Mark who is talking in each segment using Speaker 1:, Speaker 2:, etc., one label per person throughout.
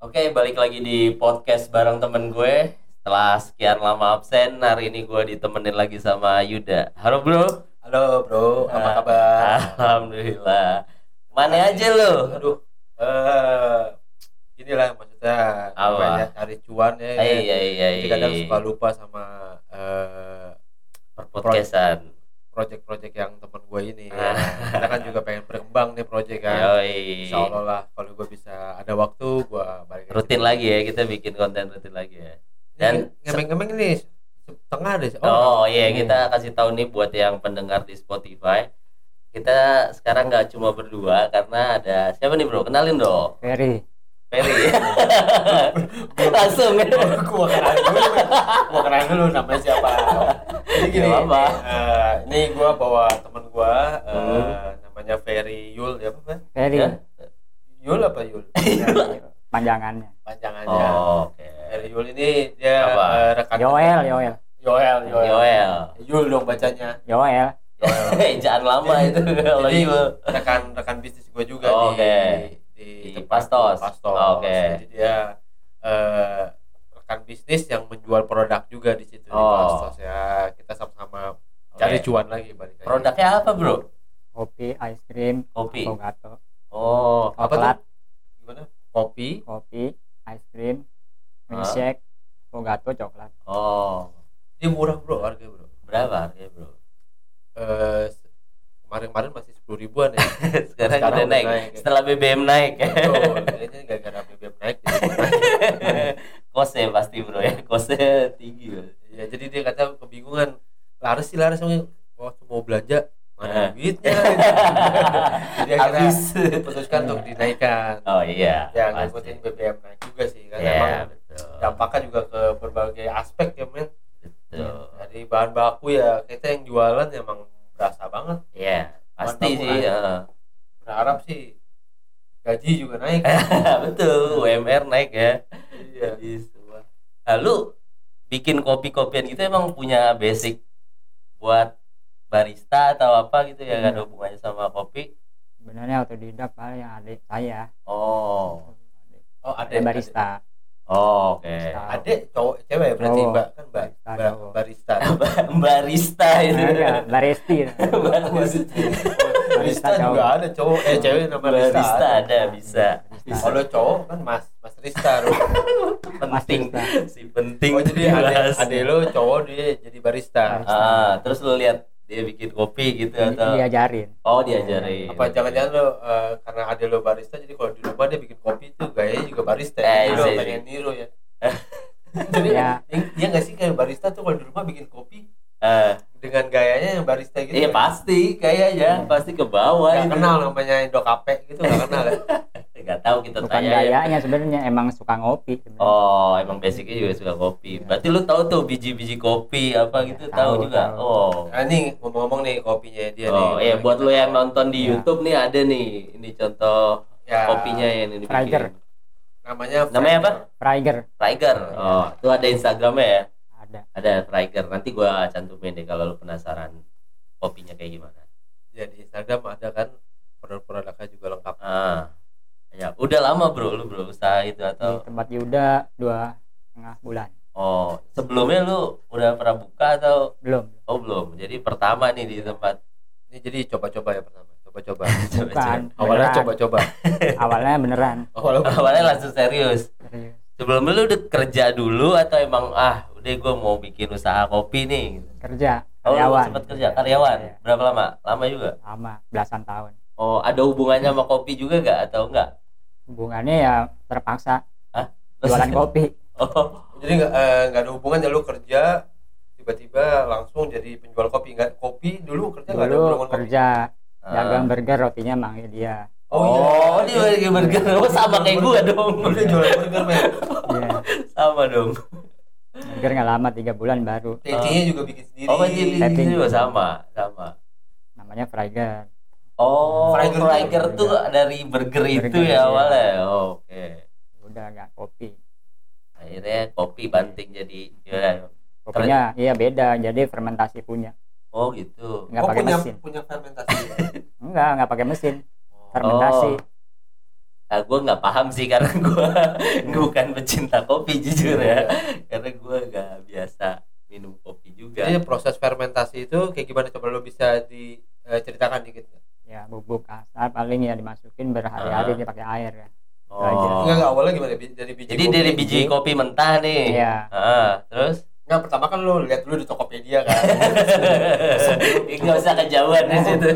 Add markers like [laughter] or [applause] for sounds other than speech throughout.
Speaker 1: Oke, balik lagi di podcast bareng temen gue. Setelah sekian lama absen, hari ini gue ditemenin lagi sama Yuda. Halo bro.
Speaker 2: Halo bro, apa kabar?
Speaker 1: Alhamdulillah. Mana aja lo?
Speaker 2: Aduh, eh inilah maksudnya
Speaker 1: Apa?
Speaker 2: banyak cari cuan ya.
Speaker 1: Iya iya iya.
Speaker 2: Kadang suka lupa sama eh
Speaker 1: Perpodcastan.
Speaker 2: Project-project yang teman gue ini. [laughs]
Speaker 1: Ah.
Speaker 2: Kita kan juga pengen berkembang nih project kan.
Speaker 1: Yoi.
Speaker 2: Insya Allah lah kalau gue bisa ada waktu gue balik
Speaker 1: Rutin lagi ya, kita bikin konten rutin lagi ya. Dan-
Speaker 2: ngemeng-ngemeng nih setengah deh.
Speaker 1: Oh, iya, kita kasih tahu nih buat yang pendengar di Spotify. Kita sekarang nggak cuma berdua karena ada siapa nih bro? Kenalin dong.
Speaker 3: Ferry
Speaker 1: Ferry. Langsung.
Speaker 2: gua kenalin dulu gua kenalin dulu namanya siapa jadi gini
Speaker 1: Gak apa-apa.
Speaker 2: eh, ini gua bawa temen gua eh,
Speaker 1: Hmm.
Speaker 2: namanya Ferry Yul ya apa Fer?
Speaker 3: Ferry
Speaker 1: Ya?
Speaker 2: Yul apa Yul
Speaker 3: panjangannya
Speaker 2: panjangannya
Speaker 1: Oh, oke.
Speaker 2: Ferry Yul ini dia
Speaker 1: Apa?
Speaker 2: eh, rekan
Speaker 3: Yoel Yoel
Speaker 2: Yoel Yoel
Speaker 1: Yoel.
Speaker 2: Yul dong bacanya
Speaker 3: Yoel
Speaker 1: Jangan lama itu kalau
Speaker 2: jadi
Speaker 1: Yul.
Speaker 2: rekan rekan bisnis gua juga
Speaker 1: Oh,
Speaker 2: di,
Speaker 1: oke.
Speaker 2: Di,
Speaker 1: Di
Speaker 2: tempat
Speaker 1: Pastos.
Speaker 2: Pastos.
Speaker 1: Oh, oke.
Speaker 2: jadi dia eh, rekan bisnis yang menjual produk juga di situ di
Speaker 1: Oh.
Speaker 2: Pastos ya kita sama-sama cari
Speaker 1: Oke.
Speaker 2: cuan lagi balik lagi.
Speaker 1: Produknya apa bro?
Speaker 3: kopi ice cream
Speaker 1: Kopi.
Speaker 3: Pogato
Speaker 1: Oh,
Speaker 2: Apa
Speaker 3: coklat
Speaker 2: gimana kopi
Speaker 3: kopi ice cream milkshake Pogato coklat
Speaker 1: oh.
Speaker 2: dia murah bro harganya bro
Speaker 1: Berapa harganya bro?
Speaker 2: Eh, kemarin-kemarin masih sepuluh ribuan ya [laughs]
Speaker 1: Sekarang,
Speaker 2: Sekarang
Speaker 1: udah naik.
Speaker 2: naik.
Speaker 1: Setelah BBM naik.
Speaker 2: Betul, kayaknya gara-gara BBM naik. [laughs]
Speaker 1: Kosnya pasti bro ya. Kosnya tinggi. Bro.
Speaker 2: ya jadi dia kata kebingungan laris sih laris Wah, mau belanja mana duitnya [laughs] jadi akhirnya
Speaker 1: Habis.
Speaker 2: diputuskan untuk dinaikkan
Speaker 1: Oh iya.
Speaker 2: ya ngikutin BBM naik juga sih kan
Speaker 1: Iya,
Speaker 2: emang
Speaker 1: betul.
Speaker 2: dampaknya juga ke berbagai aspek ya men
Speaker 1: Betul.
Speaker 2: dari bahan baku ya kita yang jualan emang berasa banget
Speaker 1: Iya, pasti sih. Heeh.
Speaker 2: berharap sih gaji juga naik [laughs]
Speaker 1: betul, UMR naik ya.
Speaker 2: iya
Speaker 1: Jadi semua. Lalu bikin kopi-kopian gitu emang punya basic buat barista atau apa gitu ya
Speaker 3: Hmm.
Speaker 1: ada hubungannya sama kopi.
Speaker 3: sebenarnya otodidak pak yang adik saya
Speaker 1: Oh.
Speaker 2: oh ada
Speaker 3: ada barista
Speaker 1: Oh, oke.
Speaker 3: Barista.
Speaker 2: ada cowok cewek ya berarti
Speaker 3: Cowok.
Speaker 2: mbak kan mbak
Speaker 3: Barista,
Speaker 2: mbak
Speaker 3: cowok.
Speaker 2: barista
Speaker 1: barista itu.
Speaker 3: Ada, baristi
Speaker 2: barista juga ada cowok eh cewek nama
Speaker 1: barista ada bisa.
Speaker 2: kalau cowok kan mas mas Rista. [laughs]
Speaker 1: Penting
Speaker 3: Barista.
Speaker 1: si penting
Speaker 2: oh jadi
Speaker 1: dibahas.
Speaker 2: ade lo cowok dia jadi barista
Speaker 3: Barista.
Speaker 1: Ah, terus lu lihat dia bikin kopi gitu atau
Speaker 3: diajarin
Speaker 1: Oh, diajarin.
Speaker 2: apa jangan-jangan lo eh, karena ade lo barista jadi kalau di rumah dia bikin kopi tuh gayanya juga barista
Speaker 1: Eh,
Speaker 2: jadi lo
Speaker 1: iya, iya.
Speaker 2: pengen niru ya [laughs] jadi
Speaker 3: Ya.
Speaker 2: iya nggak sih kayak barista tuh kalau di rumah bikin kopi
Speaker 1: Eh,
Speaker 2: dengan gayanya yang barista gitu
Speaker 1: iya
Speaker 2: kan?
Speaker 1: pasti kayaknya pasti ke bawah itu.
Speaker 2: kenal namanya Indo Cafe gitu nggak kenal ya [laughs]
Speaker 1: Nggak tahu kita
Speaker 3: bukan
Speaker 1: tanya ya.
Speaker 3: gayanya sebenarnya emang suka ngopi sebenarnya.
Speaker 1: Oh, emang basicnya juga suka kopi. Berarti lu tahu tuh biji-biji kopi apa gitu
Speaker 3: Ya,
Speaker 1: tahu
Speaker 3: tahu,
Speaker 1: juga.
Speaker 3: tahu.
Speaker 1: Oh.
Speaker 2: nah nih ngomong-ngomong nih kopinya dia nih
Speaker 1: Oh, iya buat lu yang nonton di
Speaker 3: Ya.
Speaker 1: YouTube nih ada nih. Ini contoh
Speaker 2: Ya,
Speaker 1: kopinya yang ini
Speaker 3: Fraiger.
Speaker 2: namanya
Speaker 1: Namanya apa?
Speaker 3: Fraiger
Speaker 1: Fraiger. Oh, itu ada Instagramnya ya.
Speaker 3: ada
Speaker 1: Ada Fraiger. Nanti gua cantumin deh kalau lu penasaran kopinya kayak gimana.
Speaker 2: ya di Instagram ada kan produk-produknya juga lengkap
Speaker 1: Ah. Ya, udah lama bro. Lu bro usaha itu
Speaker 3: di
Speaker 1: atau
Speaker 3: tempat Yuda dua setengah bulan.
Speaker 1: Oh sebelumnya lu udah pernah buka atau
Speaker 3: belum.
Speaker 1: Oh belum. Jadi pertama nih di tempat.
Speaker 2: Ini jadi coba-coba ya pertama. Coba-coba. [laughs]
Speaker 3: Bukan.
Speaker 2: Awalnya coba-coba. [laughs]
Speaker 3: Awalnya beneran.
Speaker 2: Awalnya
Speaker 1: awalnya langsung serius.
Speaker 3: Serius.
Speaker 1: sebelumnya lu udah kerja dulu atau emang ah udah gue mau bikin usaha kopi nih.
Speaker 3: Kerja.
Speaker 1: Oh
Speaker 3: karyawan.
Speaker 1: sempet kerja? Karyawan?
Speaker 3: Iya.
Speaker 1: berapa lama? Lama juga?
Speaker 3: Lama. Belasan tahun.
Speaker 1: Oh ada hubungannya sama kopi juga gak atau enggak
Speaker 3: hubungannya ya terpaksa.
Speaker 1: Hah?
Speaker 3: jualan kopi. [laughs]
Speaker 1: Oh
Speaker 2: jadi nggak eh, ada hubungan ya lu kerja tiba-tiba langsung jadi penjual kopi. Nggak kopi dulu kerja nggak ada
Speaker 3: dulu
Speaker 2: hubungan kopi?
Speaker 3: kerja.
Speaker 1: Ah.
Speaker 3: dagang burger rotinya manggil dia.
Speaker 1: Oh, dia lagi burger. Oh sama kayak gue dong.
Speaker 2: Udah jual burger men.
Speaker 3: Iya.
Speaker 1: sama dong.
Speaker 3: Burger nggak lama tiga bulan baru.
Speaker 2: Tecinya juga bikin sendiri.
Speaker 1: Oh sini juga sama sama.
Speaker 3: Namanya Fraiger
Speaker 1: Oh,
Speaker 2: Fraiger.
Speaker 1: Fraiger tuh dari burger itu
Speaker 3: Burger,
Speaker 1: ya
Speaker 3: iya.
Speaker 1: awalnya. Oh, Oke.
Speaker 3: udah nggak kopi
Speaker 1: Akhirnya kopi banting jadi ya.
Speaker 3: kopinya iya beda jadi fermentasi punya
Speaker 1: Oh gitu.
Speaker 3: nggak
Speaker 2: oh
Speaker 3: pakai
Speaker 2: punya
Speaker 3: mesin
Speaker 2: punya fermentasi [laughs]
Speaker 3: enggak nggak pakai mesin fermentasi
Speaker 1: Oh. Nah, gue nggak paham sih karena [laughs] gue bukan pecinta kopi jujur ya, karena gue nggak biasa minum kopi juga.
Speaker 2: Jadi proses fermentasi itu kayak gimana coba lo bisa diceritakan dikit nggak?
Speaker 3: ya bubuk kasar paling ya dimasukin berhari-hari
Speaker 1: Ah.
Speaker 3: dia pakai air ya
Speaker 1: Oh.
Speaker 2: Enggak, enggak awalnya gimana? Dari biji
Speaker 1: Jadi
Speaker 2: kopi.
Speaker 1: dari biji kopi mentah nih.
Speaker 3: Iya.
Speaker 1: Ah, terus
Speaker 2: Enggak, pertama kan lo lihat dulu di Tokopedia kan. [laughs]
Speaker 1: nggak usah kejauhan di situ.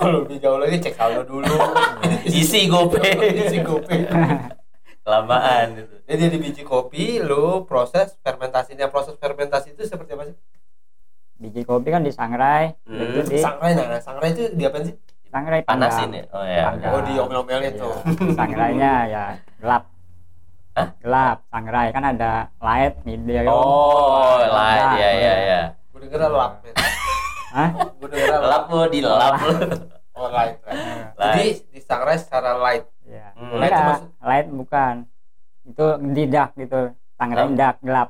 Speaker 2: Kalau lebih jauh lagi cek saldo dulu. [laughs]
Speaker 1: Isi GoPay.
Speaker 2: Isi GoPay.
Speaker 1: Kelamaan itu.
Speaker 2: Jadi dari biji kopi lo proses fermentasinya. Proses fermentasi itu seperti apa sih?
Speaker 3: Biji kopi kan disangrai
Speaker 1: Hmm.
Speaker 3: itu di
Speaker 2: Sangrai nah, sangrai itu diapain sih?
Speaker 3: sangrai
Speaker 1: Panasin
Speaker 3: panggang.
Speaker 1: ya. Oh ya.
Speaker 3: Panggang.
Speaker 2: Oh di omel-omelin tuh.
Speaker 3: Iya. [laughs] sangrainya ya gelap
Speaker 1: Hah?
Speaker 3: gelap sangrai kan ada light medium
Speaker 1: Oh, lah ya ya ya.
Speaker 2: Gue denger lap.
Speaker 3: Hah?
Speaker 2: Gue denger lap.
Speaker 1: Lap lo dilap lo. [laughs]
Speaker 2: Oh light. light.
Speaker 1: Light.
Speaker 2: Jadi disangrai secara light.
Speaker 3: ya
Speaker 1: Hmm.
Speaker 2: Light
Speaker 3: Enggak,
Speaker 2: maksud-
Speaker 3: light bukan itu didak gitu sangrai
Speaker 1: Oh.
Speaker 3: dak gelap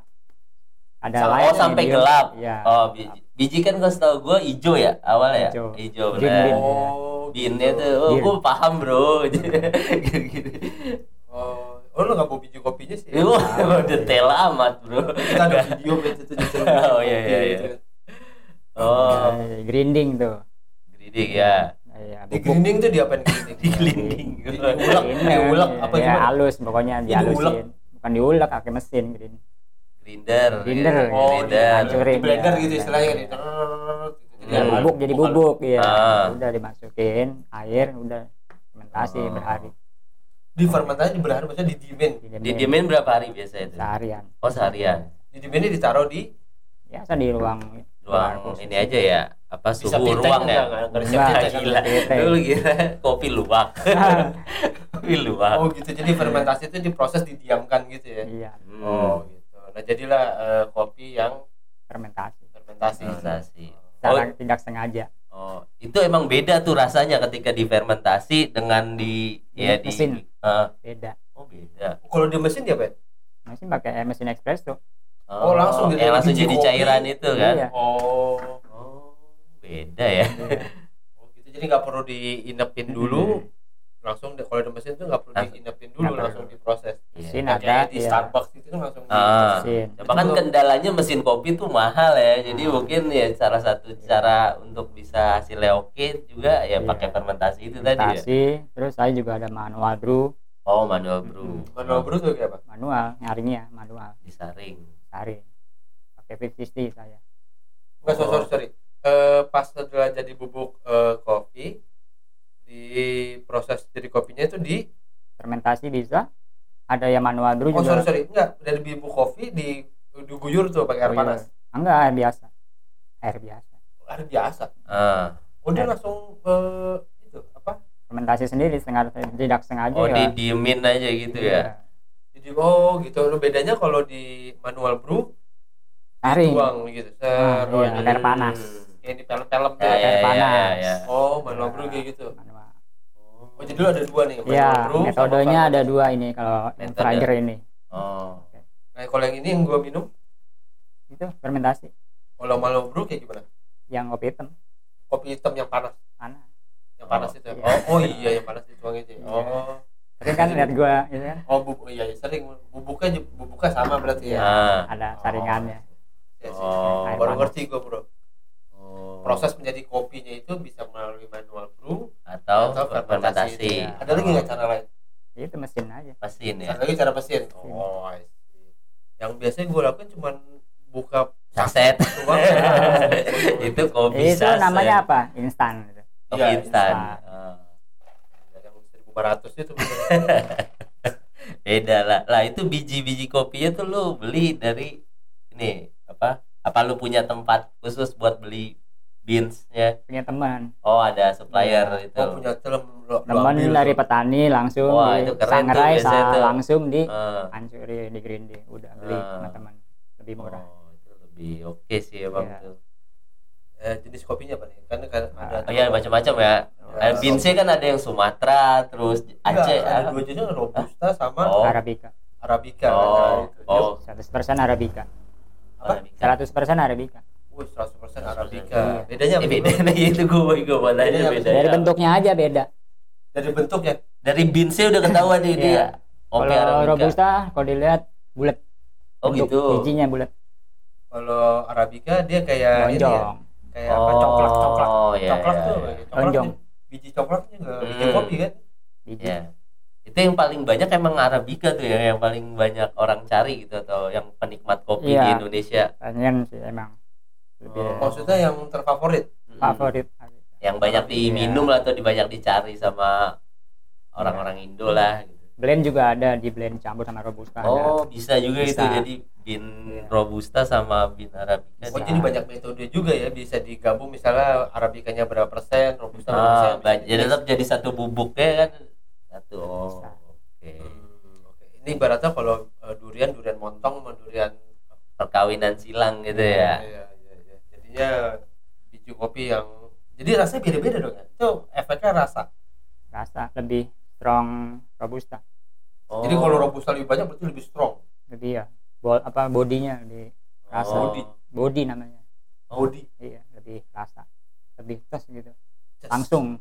Speaker 3: ada
Speaker 2: Sam-
Speaker 3: light
Speaker 1: Oh sampai
Speaker 3: medium.
Speaker 1: gelap.
Speaker 3: iya
Speaker 1: Oh biji. Biji kan gue setahu gue hijau ya awalnya.
Speaker 3: Hijau.
Speaker 1: Hijau
Speaker 3: Green
Speaker 1: benar.
Speaker 2: Oh.
Speaker 1: Binnya
Speaker 2: gitu.
Speaker 1: tuh, oh
Speaker 3: Bean.
Speaker 1: gue paham bro. Gitu-gitu. [laughs] [laughs]
Speaker 2: Oh, oh lo nggak bawa biji kopinya sih?
Speaker 1: Itu emang [laughs] detail amat bro.
Speaker 2: Kita ada video gitu tuh detail
Speaker 1: Oh, iya,
Speaker 2: kopi
Speaker 1: iya,
Speaker 2: gitu.
Speaker 1: iya. Oh,
Speaker 3: Eh, grinding tuh
Speaker 1: geridik ya.
Speaker 3: Iya,
Speaker 2: Di grinding tuh diapain grinding?
Speaker 1: Di glinding.
Speaker 2: Di- diulek,
Speaker 3: Ini,
Speaker 2: diulek apa
Speaker 3: ya,
Speaker 2: gimana?
Speaker 3: halus pokoknya dihalusin bukan diulek pakai mesin grind
Speaker 1: Grinder.
Speaker 3: Grinder,
Speaker 1: gitu.
Speaker 2: Oh,
Speaker 3: Grinder.
Speaker 2: di,
Speaker 3: Hancurin,
Speaker 2: di blender
Speaker 3: ya.
Speaker 2: gitu istilahnya
Speaker 3: Iya.
Speaker 2: gitu. Jadi
Speaker 3: Ya,
Speaker 1: Hmm.
Speaker 2: ada
Speaker 3: bubuk jadi bubuk ya
Speaker 1: Ah.
Speaker 3: udah dimasukin air udah fermentasi
Speaker 1: Oh.
Speaker 3: berhari
Speaker 2: Di fermentasi di berhari maksudnya di diemin.
Speaker 3: Didiemin
Speaker 1: Didiemin berapa hari biasa itu?
Speaker 3: seharian
Speaker 1: Oh seharian.
Speaker 2: Di dieminnya ditaruh di
Speaker 3: biasa di ruang
Speaker 1: Ruang ini aja ya. Apa
Speaker 2: Bisa
Speaker 1: suhu ruang ya?
Speaker 2: enggak,
Speaker 1: gila.
Speaker 3: pitek.
Speaker 1: Lu kira kopi luwak. [laughs] kopi luwak.
Speaker 2: Oh gitu. Jadi fermentasi itu diproses didiamkan gitu ya.
Speaker 3: iya.
Speaker 2: Oh gitu. Nah, jadilah eh, kopi yang
Speaker 3: fermentasi
Speaker 2: fermentasi.
Speaker 1: Fermentasi.
Speaker 3: secara
Speaker 1: Oh,
Speaker 3: tidak sengaja
Speaker 1: oh, itu emang beda tuh rasanya ketika difermentasi dengan di ya di
Speaker 3: Mesin.
Speaker 1: Eh,
Speaker 3: beda
Speaker 1: oh beda.
Speaker 2: Kalau di mesin dia apa? ya?
Speaker 3: mesin pakai mesin espresso
Speaker 2: Oh, langsung
Speaker 1: yang
Speaker 2: dari
Speaker 1: langsung jadi
Speaker 2: kopi.
Speaker 1: cairan itu kan?
Speaker 3: Iya.
Speaker 2: Oh.
Speaker 1: Oh, beda ya.
Speaker 2: Oh gitu. Jadi nggak perlu diinepin [laughs] dulu. Langsung di- kalau di mesin tuh nggak perlu diinepin dulu,
Speaker 3: Nggak perlu.
Speaker 2: langsung diproses.
Speaker 3: mesin
Speaker 1: Iya.
Speaker 3: ada
Speaker 2: Kayak di
Speaker 3: ya,
Speaker 2: Starbucks itu kan langsung di
Speaker 1: Ah.
Speaker 3: mesin
Speaker 1: Cuma kan kendalanya mesin kopi tuh mahal ya. Jadi mungkin ya salah satu cara untuk bisa hasilnya oke juga ya
Speaker 3: Iya.
Speaker 1: pakai fermentasi itu tadi ya.
Speaker 3: fermentasi terus saya juga ada manual brew
Speaker 1: Oh, manual brew.
Speaker 2: manual brew tuh kayak apa?
Speaker 3: manual nyaringnya manual
Speaker 1: Disaring.
Speaker 3: sehari pakai 50 saya
Speaker 2: Enggak, sorry, sorry, sorry. Eh, pas setelah jadi bubuk eh, kopi di proses jadi kopinya itu di
Speaker 3: fermentasi bisa ada yang manual brew
Speaker 2: oh sorry
Speaker 3: juga
Speaker 2: sorry enggak dari bubuk kopi di diguyur tuh pakai air
Speaker 3: Oh, iya.
Speaker 2: panas
Speaker 3: enggak air biasa air biasa
Speaker 2: air biasa
Speaker 1: Ah.
Speaker 2: oh dia
Speaker 3: Air.
Speaker 2: langsung eh, itu apa
Speaker 3: fermentasi sendiri setengah tidak sengaja
Speaker 1: Oh,
Speaker 3: ya
Speaker 1: didiemin aja gitu ya.
Speaker 2: jadi oh gitu Lu bedanya kalau di manual brew
Speaker 3: taring
Speaker 2: tuang gitu
Speaker 3: Ah,
Speaker 2: ser oh,
Speaker 3: iya, air panas.
Speaker 2: kayak di film-film
Speaker 1: Ya,
Speaker 2: ya,
Speaker 1: ya, ya,
Speaker 3: panas.
Speaker 1: ya, ya.
Speaker 2: oh manual brew kayak gitu
Speaker 3: manual
Speaker 2: oh jadi lu ada dua nih
Speaker 3: ya metodenya ada dua ini kalau yang. Frager ini
Speaker 1: Oh.
Speaker 2: nah kalau yang ini yang gua minum
Speaker 3: itu fermentasi
Speaker 2: kalau manual brew kayak gimana
Speaker 3: yang kopi hitam
Speaker 2: kopi hitam yang panas
Speaker 3: panas
Speaker 2: yang panas
Speaker 1: Oh,
Speaker 2: itu
Speaker 3: iya.
Speaker 2: oh oh iya yang panas dituang itu ya.
Speaker 3: Iya.
Speaker 2: oh
Speaker 3: sering kan lihat gua gitu kan
Speaker 2: oh bubuk iya iya, sering bubuknya bubuknya sama berarti ya
Speaker 1: Ah.
Speaker 3: ada saringannya
Speaker 2: Ya.
Speaker 1: Oh.
Speaker 3: Air
Speaker 2: baru ngerti gua bro
Speaker 1: Oh.
Speaker 2: proses menjadi kopinya itu bisa melalui manual brew
Speaker 1: atau,
Speaker 2: atau fermentasi
Speaker 1: fermentasi.
Speaker 3: ya.
Speaker 2: ada lagi nggak cara lain
Speaker 3: itu mesin aja
Speaker 1: Mesin ya.
Speaker 2: ada lagi cara mesin oh I see. yang biasanya gue lakukan cuma buka
Speaker 1: Saset. [laughs] [laughs] itu kopi
Speaker 3: itu
Speaker 1: saset.
Speaker 3: namanya apa instan gitu.
Speaker 1: Kopi
Speaker 2: Iya,
Speaker 1: instan.
Speaker 3: instan.
Speaker 1: Ah.
Speaker 2: yang 1500 itu bener. [laughs]
Speaker 1: Beda lah. Lah itu biji-biji kopinya tuh lu beli dari ini apa? Apa lu punya tempat khusus buat beli beansnya?
Speaker 3: punya teman
Speaker 1: Oh ada supplier
Speaker 3: Iya.
Speaker 1: itu.
Speaker 2: oh punya telem lo, lo
Speaker 3: teman dari
Speaker 2: tuh.
Speaker 3: petani langsung
Speaker 1: Wah,
Speaker 3: di
Speaker 1: itu keren tuh
Speaker 3: sangrai
Speaker 1: biasanya
Speaker 3: sa-
Speaker 1: tuh.
Speaker 3: langsung di
Speaker 1: Ah.
Speaker 3: hancuri di grinding udah beli
Speaker 1: Ah.
Speaker 3: sama teman lebih murah
Speaker 1: Oh, itu lebih oke sih emang
Speaker 3: Iya.
Speaker 1: tuh.
Speaker 2: eh, jenis kopinya apa nih kan kan ada
Speaker 1: Oh iya macam-macam ya.
Speaker 2: Ya,
Speaker 1: Eh, beansnya kan ada yang Sumatera, terus
Speaker 2: Enggak,
Speaker 1: Aceh.
Speaker 2: ada
Speaker 1: ah.
Speaker 2: dua jenis robusta sama
Speaker 1: Oh.
Speaker 3: arabica
Speaker 2: arabica
Speaker 1: Oh,
Speaker 2: itu.
Speaker 1: oh.
Speaker 3: 100% arabica
Speaker 2: Apa?
Speaker 1: Arabica.
Speaker 3: 100% arabica
Speaker 2: Wih, 100% arabica
Speaker 3: Iya.
Speaker 2: bedanya apa
Speaker 1: beda
Speaker 2: bro?
Speaker 1: nih itu gue gue
Speaker 2: Bedanya
Speaker 1: beda.
Speaker 3: dari bentuknya aja beda
Speaker 2: dari bentuknya
Speaker 1: Dari beansnya udah ketahuan nih dia.
Speaker 3: Iya.
Speaker 1: Kopi
Speaker 3: Kalau
Speaker 1: Arabica.
Speaker 3: robusta kalau dilihat bulat.
Speaker 1: Oh
Speaker 3: Bentuk
Speaker 1: gitu.
Speaker 3: Bijinya bulat.
Speaker 2: Kalau arabica dia kayak ini ya,
Speaker 3: Lonjong.
Speaker 2: kayak apa coklat coklat.
Speaker 1: Oh, iya,
Speaker 2: coklat
Speaker 1: iya,
Speaker 2: tuh
Speaker 1: iya.
Speaker 3: Lonjong.
Speaker 2: biji coklat juga biji
Speaker 1: Hmm.
Speaker 2: kopi kan.
Speaker 3: Biji.
Speaker 1: Ya. Itu yang paling banyak emang Arabica tuh ya, yang paling banyak orang cari gitu atau yang penikmat kopi
Speaker 3: Iya.
Speaker 1: di Indonesia.
Speaker 3: Tanyan sih emang. Lebih
Speaker 1: Oh.
Speaker 2: Maksudnya yang terfavorit.
Speaker 3: Favorit.
Speaker 1: Yang banyak
Speaker 2: Iya.
Speaker 1: diminum lah atau banyak dicari sama orang-orang Indo lah gitu.
Speaker 3: Blend juga ada di blend campur sama robusta. ada.
Speaker 1: Oh, bisa juga itu
Speaker 3: Bisa.
Speaker 1: jadi bin
Speaker 3: Iya.
Speaker 1: robusta sama bin arabica.
Speaker 2: Oh jadi banyak metode juga ya bisa digabung misalnya arabicanya berapa persen, robusta berapa
Speaker 1: Ah,
Speaker 2: persen.
Speaker 1: jadi tetap jadi satu bubuknya kan satu. Oh, oke.
Speaker 2: Hmm, oke. Ini ibaratnya kalau uh, durian durian montong sama durian
Speaker 1: Perkawinan silang gitu ya.
Speaker 2: Iya, iya, iya. Jadinya biji kopi yang jadi rasanya beda-beda dong ya. Itu efeknya rasa.
Speaker 3: Rasa lebih strong robusta.
Speaker 1: Oh.
Speaker 2: Jadi kalau robusta lebih banyak berarti lebih strong.
Speaker 3: Lebih ya. Bol apa bodinya lebih rasa.
Speaker 1: Oh.
Speaker 2: Body.
Speaker 3: body namanya.
Speaker 2: Body.
Speaker 3: Iya, lebih rasa. Lebih tes gitu.
Speaker 2: Just-
Speaker 3: Langsung.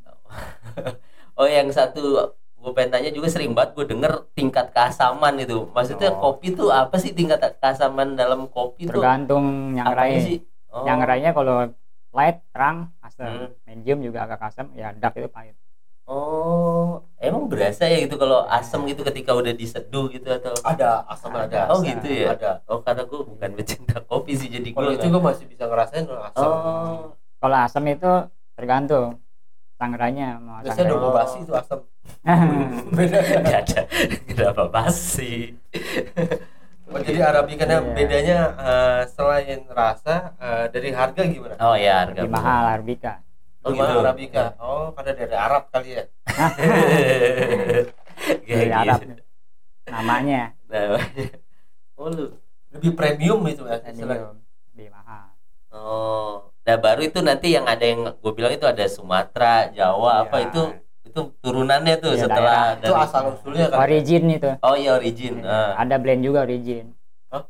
Speaker 1: Oh, yang satu gue pengen tanya juga sering banget gue denger tingkat keasaman itu. Maksudnya
Speaker 3: Oh.
Speaker 1: kopi tuh apa sih tingkat keasaman dalam kopi tuh?
Speaker 3: Tergantung yang
Speaker 1: Apanya
Speaker 3: lain.
Speaker 1: sih? Oh.
Speaker 3: Yang rainya kalau light terang asam,
Speaker 1: Hmm.
Speaker 3: medium juga agak asam, ya dark itu pahit.
Speaker 1: Oh, emang berasa ya gitu kalau asam gitu ketika udah diseduh gitu atau?
Speaker 2: Ada asam ada.
Speaker 1: Oh
Speaker 3: Rasa.
Speaker 1: gitu ya.
Speaker 2: Ada.
Speaker 1: Oh karena gue bukan pecinta kopi sih jadi
Speaker 2: Kalau
Speaker 1: gue.
Speaker 2: itu gue masih bisa ngerasain kalau asam.
Speaker 1: Oh,
Speaker 3: Kalau asam itu tergantung sanggaranya mau
Speaker 2: Biasanya double basi itu asam. [laughs] Beda.
Speaker 1: nggak ada. Kenapa basi?
Speaker 2: Oh, jadi arabicanya
Speaker 3: Iya.
Speaker 2: bedanya eh, selain rasa eh, dari harga gimana?
Speaker 1: Oh ya harga
Speaker 3: lebih mahal arabica.
Speaker 1: Oh gitu.
Speaker 2: arabica? Oh, karena dari Arab kali ya. [laughs]
Speaker 3: Dari
Speaker 1: gitu.
Speaker 3: Arab namanya
Speaker 1: Namanya. Oh lu.
Speaker 2: Lebih premium itu ya.
Speaker 3: medium, lebih mahal.
Speaker 1: Oh. Nah baru itu nanti yang ada yang gue bilang itu ada Sumatera, Jawa apa
Speaker 3: Iya.
Speaker 1: itu itu turunannya tuh
Speaker 3: Iya,
Speaker 1: setelah
Speaker 2: Itu asal usulnya kan.
Speaker 3: Origin itu.
Speaker 1: Oh iya origin. Ah.
Speaker 3: Ada blend juga origin.
Speaker 2: Hah?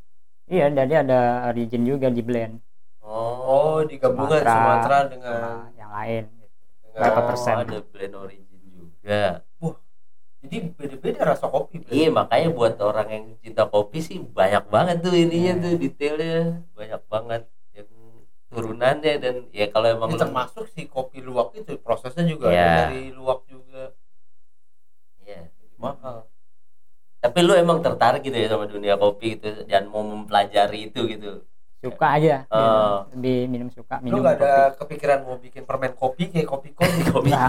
Speaker 3: Iya, jadi ada origin juga di blend
Speaker 2: Oh, digabungan
Speaker 3: Sumatera.
Speaker 2: Sumatera dengan,
Speaker 3: sama yang lain.
Speaker 2: dengan
Speaker 3: berapa
Speaker 1: Oh,
Speaker 3: persen?
Speaker 1: Ada blend origin juga.
Speaker 2: Jadi beda-beda rasa kopi.
Speaker 1: Iya makanya buat orang yang cinta kopi sih banyak banget tuh ininya
Speaker 3: Iya.
Speaker 1: tuh detailnya banyak banget turunannya dan ya kalau emang lu-
Speaker 2: termasuk si kopi luwak itu prosesnya juga
Speaker 1: Iya.
Speaker 2: ada dari luwak juga.
Speaker 1: Iya.
Speaker 2: Jadi mahal.
Speaker 1: Tapi lu emang tertarik gitu ya sama dunia kopi gitu dan mau mempelajari itu gitu.
Speaker 3: Suka aja.
Speaker 1: Oh.
Speaker 3: gitu. Lebih minum suka
Speaker 2: Lu
Speaker 3: minum
Speaker 2: gak
Speaker 3: kopi.
Speaker 2: ada kepikiran mau bikin permen kopi kayak [laughs] kopi kopi?
Speaker 1: Kopi.
Speaker 3: Nah.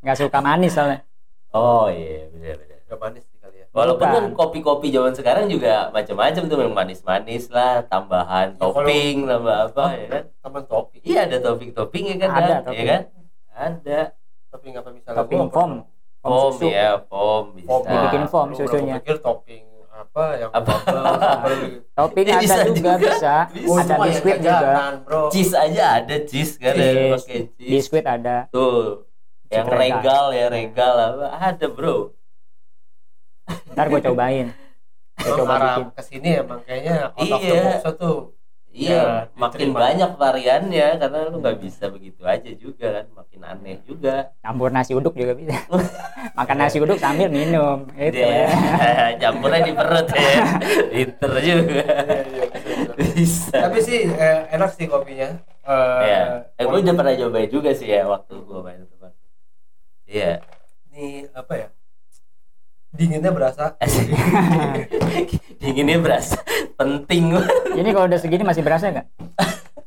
Speaker 3: Nggak suka manis soalnya.
Speaker 1: oh iya benar benar.
Speaker 2: Udah manis ya.
Speaker 1: Walaupun
Speaker 3: Bukan.
Speaker 1: kan kopi-kopi zaman sekarang juga macam-macam tuh yang manis-manis lah, tambahan
Speaker 2: Ya, kalau-
Speaker 1: topping, tambah apa
Speaker 2: Oh.
Speaker 1: ya kan?
Speaker 2: Teman topi.
Speaker 1: Iya ada topping-toppingnya kan,
Speaker 3: Ada
Speaker 1: Dan? ya
Speaker 3: topping.
Speaker 1: kan? Ada.
Speaker 2: Topping apa misalnya?
Speaker 3: Topping foam.
Speaker 1: Foam
Speaker 3: susu.
Speaker 1: ya, foam bisa.
Speaker 2: Foam.
Speaker 3: Dibikin foam susunya.
Speaker 2: pikir topping apa yang
Speaker 1: Apa? [laughs]
Speaker 3: Topping
Speaker 1: Ya,
Speaker 3: ada
Speaker 1: bisa
Speaker 3: juga,
Speaker 1: juga.
Speaker 3: bisa.
Speaker 2: Oh,
Speaker 3: Ada
Speaker 2: ya
Speaker 3: biskuit juga.
Speaker 2: jajanan, bro.
Speaker 1: Cheese aja ada cheese kan ada
Speaker 3: Cheese,
Speaker 1: pakai cheese.
Speaker 3: Biskuit ada.
Speaker 1: Tuh. Yang regal ya, regal apa ada, Bro.
Speaker 3: Ntar gue cobain. Gue coba bikin.
Speaker 2: ke sini emang kayaknya the
Speaker 1: Iya.
Speaker 2: tuh.
Speaker 1: Iya,
Speaker 2: Ya,
Speaker 1: makin
Speaker 2: diterima.
Speaker 1: banyak variannya karena lu nggak bisa begitu aja juga kan, makin aneh juga.
Speaker 3: Campur nasi uduk juga bisa. [laughs] Makan nasi uduk sambil minum. Itu
Speaker 1: Iya,
Speaker 3: ya. [laughs]
Speaker 1: campurnya di perut ya. [laughs] Liter juga.
Speaker 2: Iya,
Speaker 1: bisa.
Speaker 2: Tapi sih eh, enak sih kopinya. Eh,
Speaker 1: Iya. Eh, gue
Speaker 2: walaupun
Speaker 1: udah pernah cobain juga sih ya waktu gue main ke tempat. Iya.
Speaker 2: ini apa ya? Dinginnya berasa. [laughs]
Speaker 1: Dinginnya berasa penting.
Speaker 3: Ini kalau udah segini masih berasa nggak?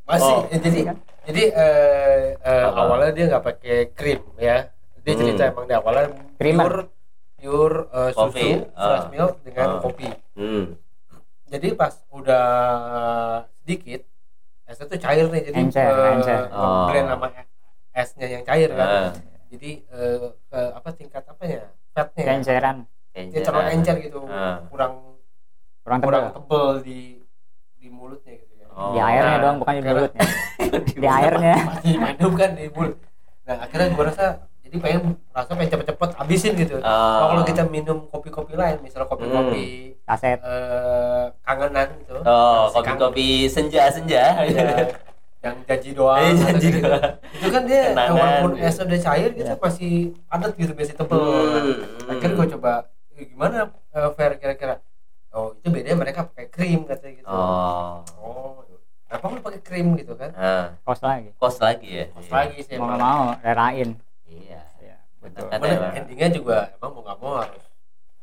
Speaker 2: Masih
Speaker 1: Oh.
Speaker 2: eh, jadi jadi eh, eh,
Speaker 1: Oh.
Speaker 2: awalnya dia nggak pakai krim ya. Dia
Speaker 1: Hmm.
Speaker 2: cerita emang di awalnya
Speaker 3: Creamer.
Speaker 2: pure pure eh,
Speaker 1: Kopi.
Speaker 2: susu fresh milk dengan
Speaker 1: Ah.
Speaker 2: kopi.
Speaker 1: Hmm.
Speaker 2: Jadi pas udah sedikit esnya tuh cair nih jadi
Speaker 3: Encer,
Speaker 2: eh,
Speaker 3: encer.
Speaker 1: Oh.
Speaker 2: blend sama esnya yang cair kan.
Speaker 1: Ah,
Speaker 2: Jadi eh, ke apa tingkat apa ya? Fatnya. ya?
Speaker 3: Kenceran.
Speaker 2: Terlalu encer gitu.
Speaker 1: Ah.
Speaker 2: Kurang
Speaker 3: Kurang
Speaker 2: kurang
Speaker 3: tebal.
Speaker 2: tebel di di mulutnya gitu ya.
Speaker 1: Oh.
Speaker 3: Di airnya
Speaker 2: Nah,
Speaker 3: dong, bukan di mulutnya. [laughs] Di airnya. [laughs]
Speaker 2: Masih minum kan di mulut. Nah akhirnya gue rasa jadi pengen rasa pengen cepet-cepet habisin gitu.
Speaker 1: Ah.
Speaker 2: Kalau kita minum kopi-kopi lain, misalnya kopi-kopi
Speaker 3: Kaset.
Speaker 2: eh, kangenan gitu.
Speaker 1: Oh, kopi-kopi senja-senja.
Speaker 2: Iya. yang janji doang [laughs]
Speaker 1: Eh, janji
Speaker 2: gitu.
Speaker 1: doang.
Speaker 2: itu kan dia
Speaker 1: Kenangan,
Speaker 2: walaupun
Speaker 1: gitu.
Speaker 2: es udah cair gitu
Speaker 3: Iya.
Speaker 2: masih padat gitu masih tebel
Speaker 1: Hmm.
Speaker 2: akhirnya gue coba "Eh, gimana eh, Fer kira-kira oh itu bedanya mereka pakai krim katanya gitu
Speaker 1: Oh.
Speaker 2: oh kenapa lu pakai krim gitu kan
Speaker 1: Nah,
Speaker 3: kos lagi
Speaker 1: kos lagi ya.
Speaker 2: Pas
Speaker 1: Iya.
Speaker 2: lagi sih
Speaker 3: mau nggak mau relain
Speaker 1: Iya.
Speaker 3: ya
Speaker 1: Betul. emang.
Speaker 2: endingnya juga emang mau nggak mau harus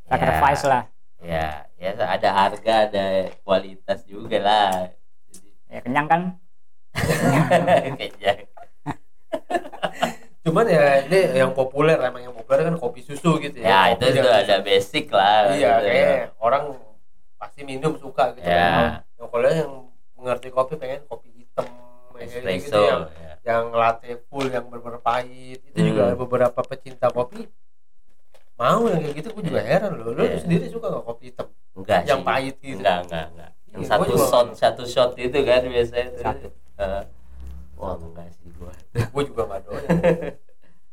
Speaker 3: sacrifice lah
Speaker 1: Ya, ya ada harga, ada kualitas juga lah. Jadi
Speaker 3: ya kenyang kan [laughs]
Speaker 1: kayaknya.
Speaker 2: cuman ya ini yang populer kan susu gitu
Speaker 1: Ya,
Speaker 2: ya
Speaker 1: itu
Speaker 2: dan
Speaker 1: ada basic lah.
Speaker 2: iya
Speaker 1: gitu.
Speaker 2: kayak orang pasti minum suka gitu
Speaker 1: Ya.
Speaker 2: kan yang kalau yang mengerti kopi pengen kopi hitam kayak gitu
Speaker 1: espresso.
Speaker 2: yang
Speaker 1: ya.
Speaker 2: yang latte full yang benar pahit itu
Speaker 1: Hmm.
Speaker 2: juga beberapa pecinta kopi mau yang kayak gitu gue juga heran loh lu
Speaker 1: Iya.
Speaker 2: sendiri suka gak kopi hitam
Speaker 1: Enggak
Speaker 2: yang
Speaker 1: sih.
Speaker 2: pahit gitu
Speaker 1: Enggak, enggak, enggak. Yang
Speaker 2: Iya,
Speaker 1: satu
Speaker 2: gua juga-
Speaker 1: shot, satu shot itu kan biasanya.
Speaker 3: Satu.
Speaker 1: Eh, wah, enggak sih gua.
Speaker 2: gue juga gak doyan [laughs]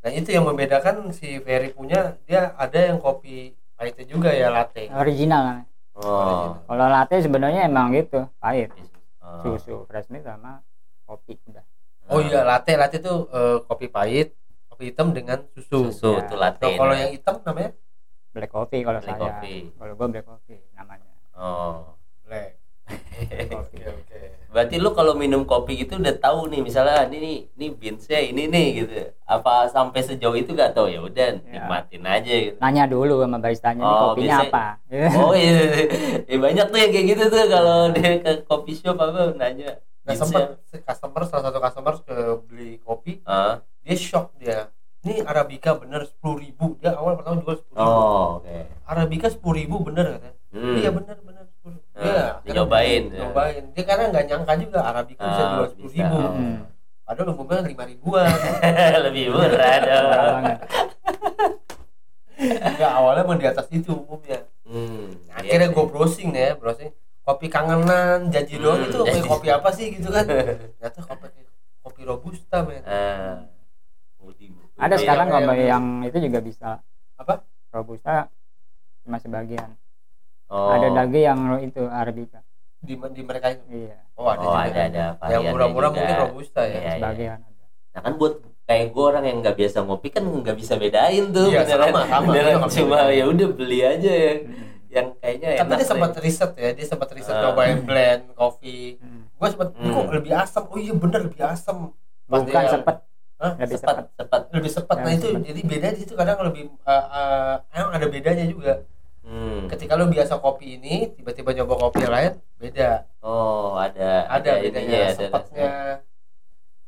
Speaker 2: nah itu yang membedakan si Ferry punya dia ada yang kopi pahitnya juga ya latte
Speaker 3: original namanya.
Speaker 1: Oh.
Speaker 3: kalau latte sebenarnya emang gitu pahit
Speaker 1: Oh.
Speaker 3: susu fresh milk sama kopi udah
Speaker 2: oh iya latte latte itu eh, kopi pahit kopi hitam dengan susu,
Speaker 1: Susu
Speaker 3: Ya.
Speaker 1: tuh latte.
Speaker 2: Nah, kalau
Speaker 1: nah.
Speaker 2: yang hitam namanya
Speaker 3: black coffee kalau saya
Speaker 1: coffee.
Speaker 3: kalau gua black coffee namanya
Speaker 1: Oh.
Speaker 2: black [laughs] oke oke
Speaker 1: Berarti lu kalau minum kopi gitu udah tahu nih misalnya ini nih ini beansnya ini nih gitu. Apa sampai sejauh itu gak tahu ya udah nikmatin aja gitu.
Speaker 3: nanya dulu sama baristanya
Speaker 1: Oh,
Speaker 3: kopinya
Speaker 1: biasanya-
Speaker 3: apa
Speaker 1: Oh iya, [laughs] ya, banyak tuh yang kayak gitu tuh kalau dia ke coffee shop apa nanya.
Speaker 2: nah
Speaker 1: beansnya.
Speaker 2: sempat customer salah satu customer ke beli kopi
Speaker 1: Ah,
Speaker 2: dia shock dia ini arabica bener sepuluh ribu dia awal pertama jual sepuluh ribu
Speaker 1: Oh, oke.
Speaker 2: arabica sepuluh ribu bener katanya
Speaker 1: Hmm.
Speaker 2: iya bener bener Iya,
Speaker 1: dicobain,
Speaker 2: akhirnya
Speaker 1: ya.
Speaker 2: nyobain dia karena nggak nyangka juga arabica bisa
Speaker 1: Ah,
Speaker 2: jual sepuluh
Speaker 1: bisa.
Speaker 2: ribu
Speaker 3: Hmm.
Speaker 2: padahal umumnya lima ribuan [laughs]
Speaker 1: Lebih murah dong. [laughs]
Speaker 2: Nggak awalnya emang di atas itu umumnya
Speaker 1: Hmm.
Speaker 2: Nah, akhirnya
Speaker 1: iya
Speaker 2: gue
Speaker 1: sih.
Speaker 2: browsing ya browsing kopi kangenan janji doang
Speaker 1: Hmm,
Speaker 2: itu kayak
Speaker 1: janji.
Speaker 2: kopi apa sih gitu kan [laughs] ternyata kopi kopi robusta men
Speaker 1: Ah.
Speaker 3: Ada sekarang
Speaker 2: yang-
Speaker 3: kopi yang itu juga bisa
Speaker 2: Apa?
Speaker 3: robusta cuma sebagian
Speaker 1: Oh.
Speaker 3: ada lagi yang itu arabica.
Speaker 2: Di di mereka itu?
Speaker 3: Iya.
Speaker 2: Oh ada
Speaker 1: Oh,
Speaker 2: juga.
Speaker 1: ada ada
Speaker 2: yang murah-murah mungkin robusta ya?
Speaker 1: Iya, iya.
Speaker 3: sebagian ada.
Speaker 1: Nah kan buat kayak gue orang yang nggak biasa ngopi kan nggak bisa bedain tuh
Speaker 2: Iya,
Speaker 1: beneran,
Speaker 2: sama, sama.
Speaker 1: beneran
Speaker 2: bisa
Speaker 1: cuma ya udah beli aja ya. Yang kayaknya
Speaker 2: tapi
Speaker 1: enak
Speaker 2: dia sempat riset ya dia sempat riset
Speaker 1: Ah.
Speaker 2: nyobain blend kopi
Speaker 3: Hmm.
Speaker 2: gue sempat
Speaker 1: Hmm.
Speaker 2: kok lebih asam oh iya bener lebih asam Pas
Speaker 3: bukan
Speaker 2: dia-
Speaker 3: sepet
Speaker 2: Hah?
Speaker 3: lebih
Speaker 1: cepat
Speaker 3: sepet
Speaker 1: cepat
Speaker 2: lebih cepat nah itu
Speaker 3: sepet.
Speaker 2: jadi beda di situ kadang lebih eh, eh, emang ada bedanya juga
Speaker 1: hmm.
Speaker 2: ketika lu biasa kopi ini tiba-tiba nyoba kopi yang lain beda.
Speaker 1: Oh ada
Speaker 2: ada
Speaker 1: ininya
Speaker 2: bedanya
Speaker 1: ya, ada
Speaker 2: sepetnya.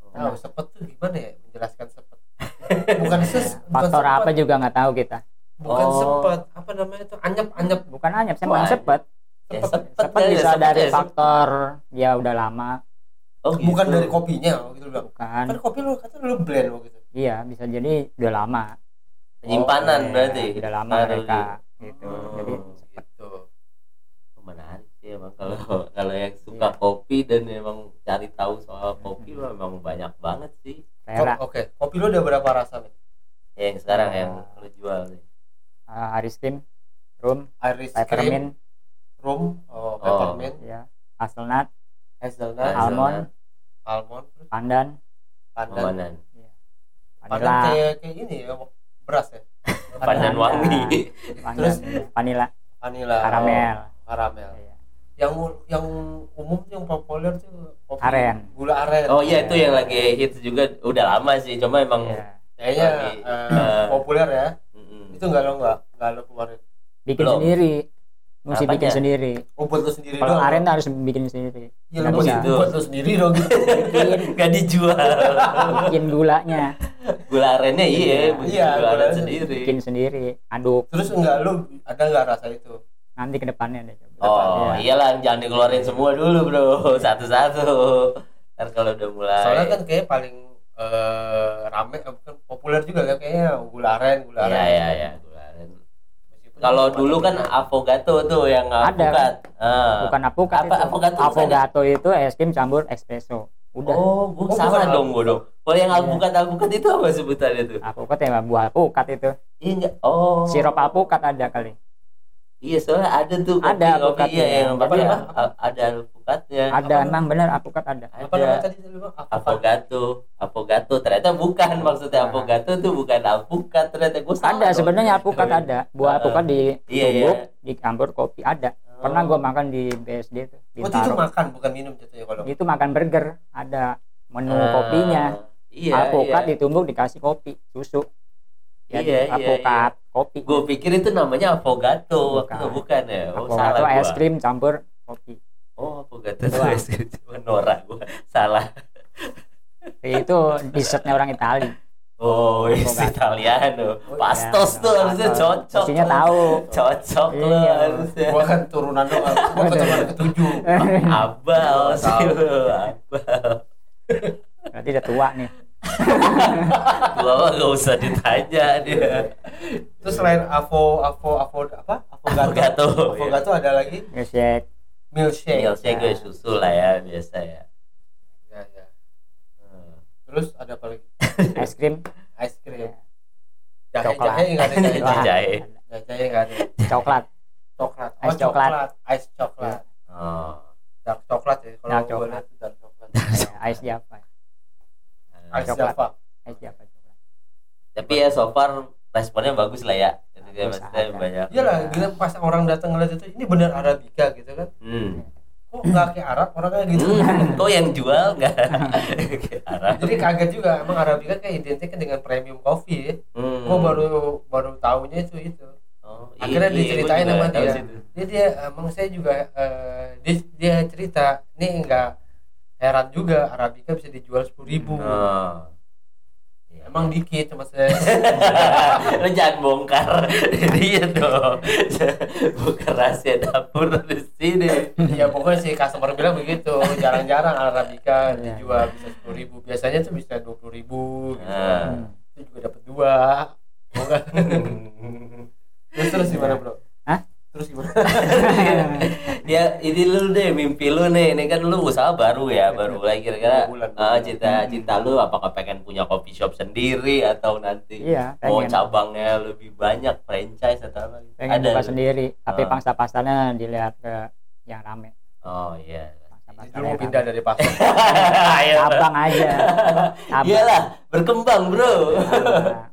Speaker 1: rasanya.
Speaker 2: tahu sepet tuh gimana ya menjelaskan sepet? [laughs] Bukan ses bukan
Speaker 3: faktor
Speaker 2: sepet,
Speaker 3: apa juga nggak tahu kita.
Speaker 2: Bukan
Speaker 1: Oh.
Speaker 2: sepet apa namanya itu? Anyep anyep.
Speaker 3: Bukan anyap saya bukan sepet.
Speaker 1: ya,
Speaker 2: sepet.
Speaker 1: sepet,
Speaker 3: sepet
Speaker 1: ya,
Speaker 3: bisa
Speaker 1: sepet
Speaker 3: dari
Speaker 1: ya, sepet.
Speaker 3: faktor dia udah lama.
Speaker 1: Oh, gitu.
Speaker 2: bukan dari kopinya gitu bilang
Speaker 3: bukan.
Speaker 2: Kan kopi lu kata lu blend lo gitu
Speaker 3: iya bisa jadi udah lama.
Speaker 1: Penyimpanan
Speaker 2: Oh, iya.
Speaker 1: berarti
Speaker 3: udah lama
Speaker 1: Baru
Speaker 3: mereka.
Speaker 1: di-
Speaker 3: gitu.
Speaker 1: Oh.
Speaker 3: jadi
Speaker 2: gitu.
Speaker 1: Oh, menarik sih emang kalau [laughs] kalau yang suka kopi dan emang cari tahu soal kopi [laughs] mah emang banyak banget sih.
Speaker 2: Ko- oke kopi lu ada berapa rasa nih
Speaker 1: Ya, yang sekarang
Speaker 3: Oh.
Speaker 1: yang lu jual nih.
Speaker 3: Uh, Aristim rum
Speaker 2: iris cream
Speaker 3: peppermint.
Speaker 2: rum oh, peppermint.
Speaker 3: Ya hazelnut
Speaker 2: hazelnut.
Speaker 1: Hazelnut.
Speaker 3: almond
Speaker 2: almond terus?
Speaker 3: pandan.
Speaker 2: Pandan.
Speaker 1: Pandan.
Speaker 2: pandan
Speaker 3: vanilla.
Speaker 2: kayak kayak ini ya beras ya
Speaker 1: Pandan wangi.
Speaker 3: pandan
Speaker 2: Terus?
Speaker 3: iya. vanilla
Speaker 2: vanilla
Speaker 3: karamel
Speaker 2: karamel
Speaker 3: Iya.
Speaker 2: yang yang umum tuh yang populer tuh kopi
Speaker 3: Aren.
Speaker 2: gula aren
Speaker 1: Oh iya itu yang lagi hits juga udah lama sih cuma emang
Speaker 3: Iya.
Speaker 2: kayaknya eh, populer ya
Speaker 1: Mm-mm.
Speaker 2: itu nggak lo nggak nggak lo keluarin
Speaker 3: bikin
Speaker 1: Belum.
Speaker 3: sendiri mesti
Speaker 1: Apanya?
Speaker 3: bikin sendiri.
Speaker 2: Oh buat lo sendiri
Speaker 3: kalau aren harus bikin sendiri.
Speaker 2: Ya lo buat,
Speaker 3: bisa.
Speaker 1: gitu.
Speaker 2: buat lo sendiri dong. Gitu
Speaker 3: bikin. [laughs]
Speaker 1: Gak dijual.
Speaker 3: Bikin gulanya.
Speaker 1: Gula arennya iya
Speaker 3: Iya.
Speaker 1: bikin
Speaker 2: Iya,
Speaker 1: gula aren sendiri.
Speaker 3: Bikin sendiri aduk.
Speaker 2: Terus enggak lo ada nggak rasa itu?
Speaker 3: Nanti ke depannya deh coba.
Speaker 1: oh
Speaker 3: Iya.
Speaker 1: iyalah jangan dikeluarin semua dulu bro. [laughs] Satu-satu. Ntar kalau udah mulai.
Speaker 2: Soalnya kan kayak paling eh, rame eh, bukan populer juga kan kayaknya gula aren gula aren.
Speaker 1: iya iya iya kalau dulu kan
Speaker 2: ada-
Speaker 1: avogato tuh yang
Speaker 3: Ada.
Speaker 1: avokat Ah.
Speaker 3: bukan apukat
Speaker 1: Apa
Speaker 3: itu.
Speaker 1: Avokato bukan?
Speaker 3: Avokato itu es krim campur espresso. Udah.
Speaker 1: Oh gua
Speaker 2: Oh,
Speaker 1: salah
Speaker 2: bukan.
Speaker 1: dong gua dong kalau yang
Speaker 3: Iya.
Speaker 1: alpukat alpukat itu apa sebutannya tuh?
Speaker 3: Apukat ya buah apukat itu.
Speaker 1: Iya enggak. Oh.
Speaker 3: Sirup apukat ada kali
Speaker 1: Iya soalnya ada tuh kopi,
Speaker 3: Ada
Speaker 1: kopi
Speaker 3: alpukat
Speaker 1: iya
Speaker 3: ya.
Speaker 1: yang
Speaker 2: Apa
Speaker 1: apa
Speaker 2: namanya?
Speaker 1: ada alpukat alpukatnya
Speaker 3: ada
Speaker 2: Apa?
Speaker 3: emang bener alpukat ada.
Speaker 2: Apa namanya
Speaker 1: ada
Speaker 2: tadi
Speaker 1: avogato avogato. Ternyata bukan maksudnya
Speaker 3: Nah.
Speaker 1: avogato itu bukan alpukat ternyata gue
Speaker 3: ada sebenarnya alpukat ada. Buah alpukat di
Speaker 1: Iya,
Speaker 3: tumbuk
Speaker 1: iya.
Speaker 3: dicampur kopi ada. Pernah gua makan di BSD tuh di
Speaker 2: oh itu makan bukan minum jatuhnya kalau?
Speaker 3: Itu makan burger ada menu
Speaker 1: Ah,
Speaker 3: kopinya.
Speaker 1: Iya
Speaker 3: alpukat
Speaker 1: iya.
Speaker 3: ditumbuk dikasih kopi susu
Speaker 1: Iya,
Speaker 3: jadi
Speaker 1: iya,
Speaker 3: kopi.
Speaker 1: Gue pikir itu namanya avogato waktu
Speaker 3: Bukan.
Speaker 1: itu bukan ya? Oh salah
Speaker 3: itu es krim campur kopi.
Speaker 1: Oh avogato itu es krim. Cuma norak gue salah.
Speaker 3: Itu dessertnya orang Itali.
Speaker 1: Oh es
Speaker 3: Avogato.
Speaker 1: Italiano.
Speaker 2: Oh,
Speaker 1: pastos
Speaker 3: Ya,
Speaker 1: tuh harusnya
Speaker 3: pastos.
Speaker 1: cocok
Speaker 3: Mestinya
Speaker 1: lo.
Speaker 3: tahu.
Speaker 1: Cocok lo
Speaker 3: Iya.
Speaker 1: harusnya.
Speaker 2: Gua kan turunan doang. Gua keturunan ketujuh.
Speaker 1: Abal sih lo abal.
Speaker 3: Berarti udah tua nih
Speaker 1: gua gak usah ditanya dia.
Speaker 2: Terus selain avo avo avo apa? Avogato.
Speaker 1: Avogato,
Speaker 2: avogato ada lagi?
Speaker 3: Milkshake.
Speaker 2: Milkshake.
Speaker 1: Milkshake gue susu lah ya biasa ya.
Speaker 2: Ya, ya. Terus ada apa lagi?
Speaker 3: Es krim
Speaker 2: ice cream.
Speaker 3: Ya,
Speaker 2: jahe
Speaker 3: Coklat.
Speaker 2: jahe nggak ada jahe
Speaker 1: Jahe.
Speaker 2: jahe jahe nggak ada.
Speaker 3: Coklat.
Speaker 2: Coklat. Oh
Speaker 3: Ice coklat.
Speaker 2: coklat. Ice coklat.
Speaker 1: Oh.
Speaker 2: Dark coklat ya kalau
Speaker 3: Dark coklat.
Speaker 2: dark coklat.
Speaker 3: Ya, ice java
Speaker 2: ice
Speaker 3: Coklat.
Speaker 2: java
Speaker 3: ice java coklat
Speaker 1: tapi ya so far responnya bagus lah ya. Jadi dia
Speaker 3: Bagus,
Speaker 1: maksudnya
Speaker 3: ada.
Speaker 1: banyak.
Speaker 2: Iyalah gila pas orang datang ngeliat itu ini benar arabica gitu kan.
Speaker 1: Hmm.
Speaker 2: kok nggak kayak Arab orangnya gitu?
Speaker 1: Hmm, kok yang jual nggak? [laughs] Arab.
Speaker 2: Jadi kaget juga emang arabica kayak identik dengan premium coffee ya.
Speaker 1: Hmm.
Speaker 2: gua baru baru tahunya itu itu.
Speaker 1: Oh,
Speaker 2: akhirnya
Speaker 1: iya,
Speaker 2: diceritain sama dia. jadi dia emang saya juga eh, dia, dia cerita ini enggak heran juga arabica bisa dijual sepuluh ribu.
Speaker 1: Iya.
Speaker 2: emang dikit cuma saya. [laughs]
Speaker 1: Lo jangan bongkar. Dia [laughs] dong. Bukan rahasia dapur di sini.
Speaker 2: Ya pokoknya si customer bilang begitu. Jarang-jarang arabica
Speaker 3: Iya,
Speaker 2: dijual bisa sepuluh ribu. Biasanya tuh bisa dua puluh ribu gitu. Itu juga dapat dua. Terus [laughs] terus gimana bro? Terus gimana? [laughs]
Speaker 1: Ya ini lu deh mimpi lu nih. Ini kan lu usaha baru ya baru mulai kira-kira
Speaker 2: Dua bulan, dua
Speaker 1: ah,
Speaker 2: bulan.
Speaker 1: cita cita lu apakah pengen punya coffee shop sendiri atau nanti
Speaker 3: iya
Speaker 1: mau cabangnya lebih banyak franchise atau apa?
Speaker 3: Pengen buka sendiri tapi
Speaker 1: Ah.
Speaker 3: pangsa pasarnya dilihat ke yang rame.
Speaker 1: Oh iya.
Speaker 3: Pangsa
Speaker 2: Jadi mau pindah dari pasar.
Speaker 1: Ayo. [laughs]
Speaker 3: cabang aja. [laughs]
Speaker 1: Iyalah berkembang bro.
Speaker 3: Nah,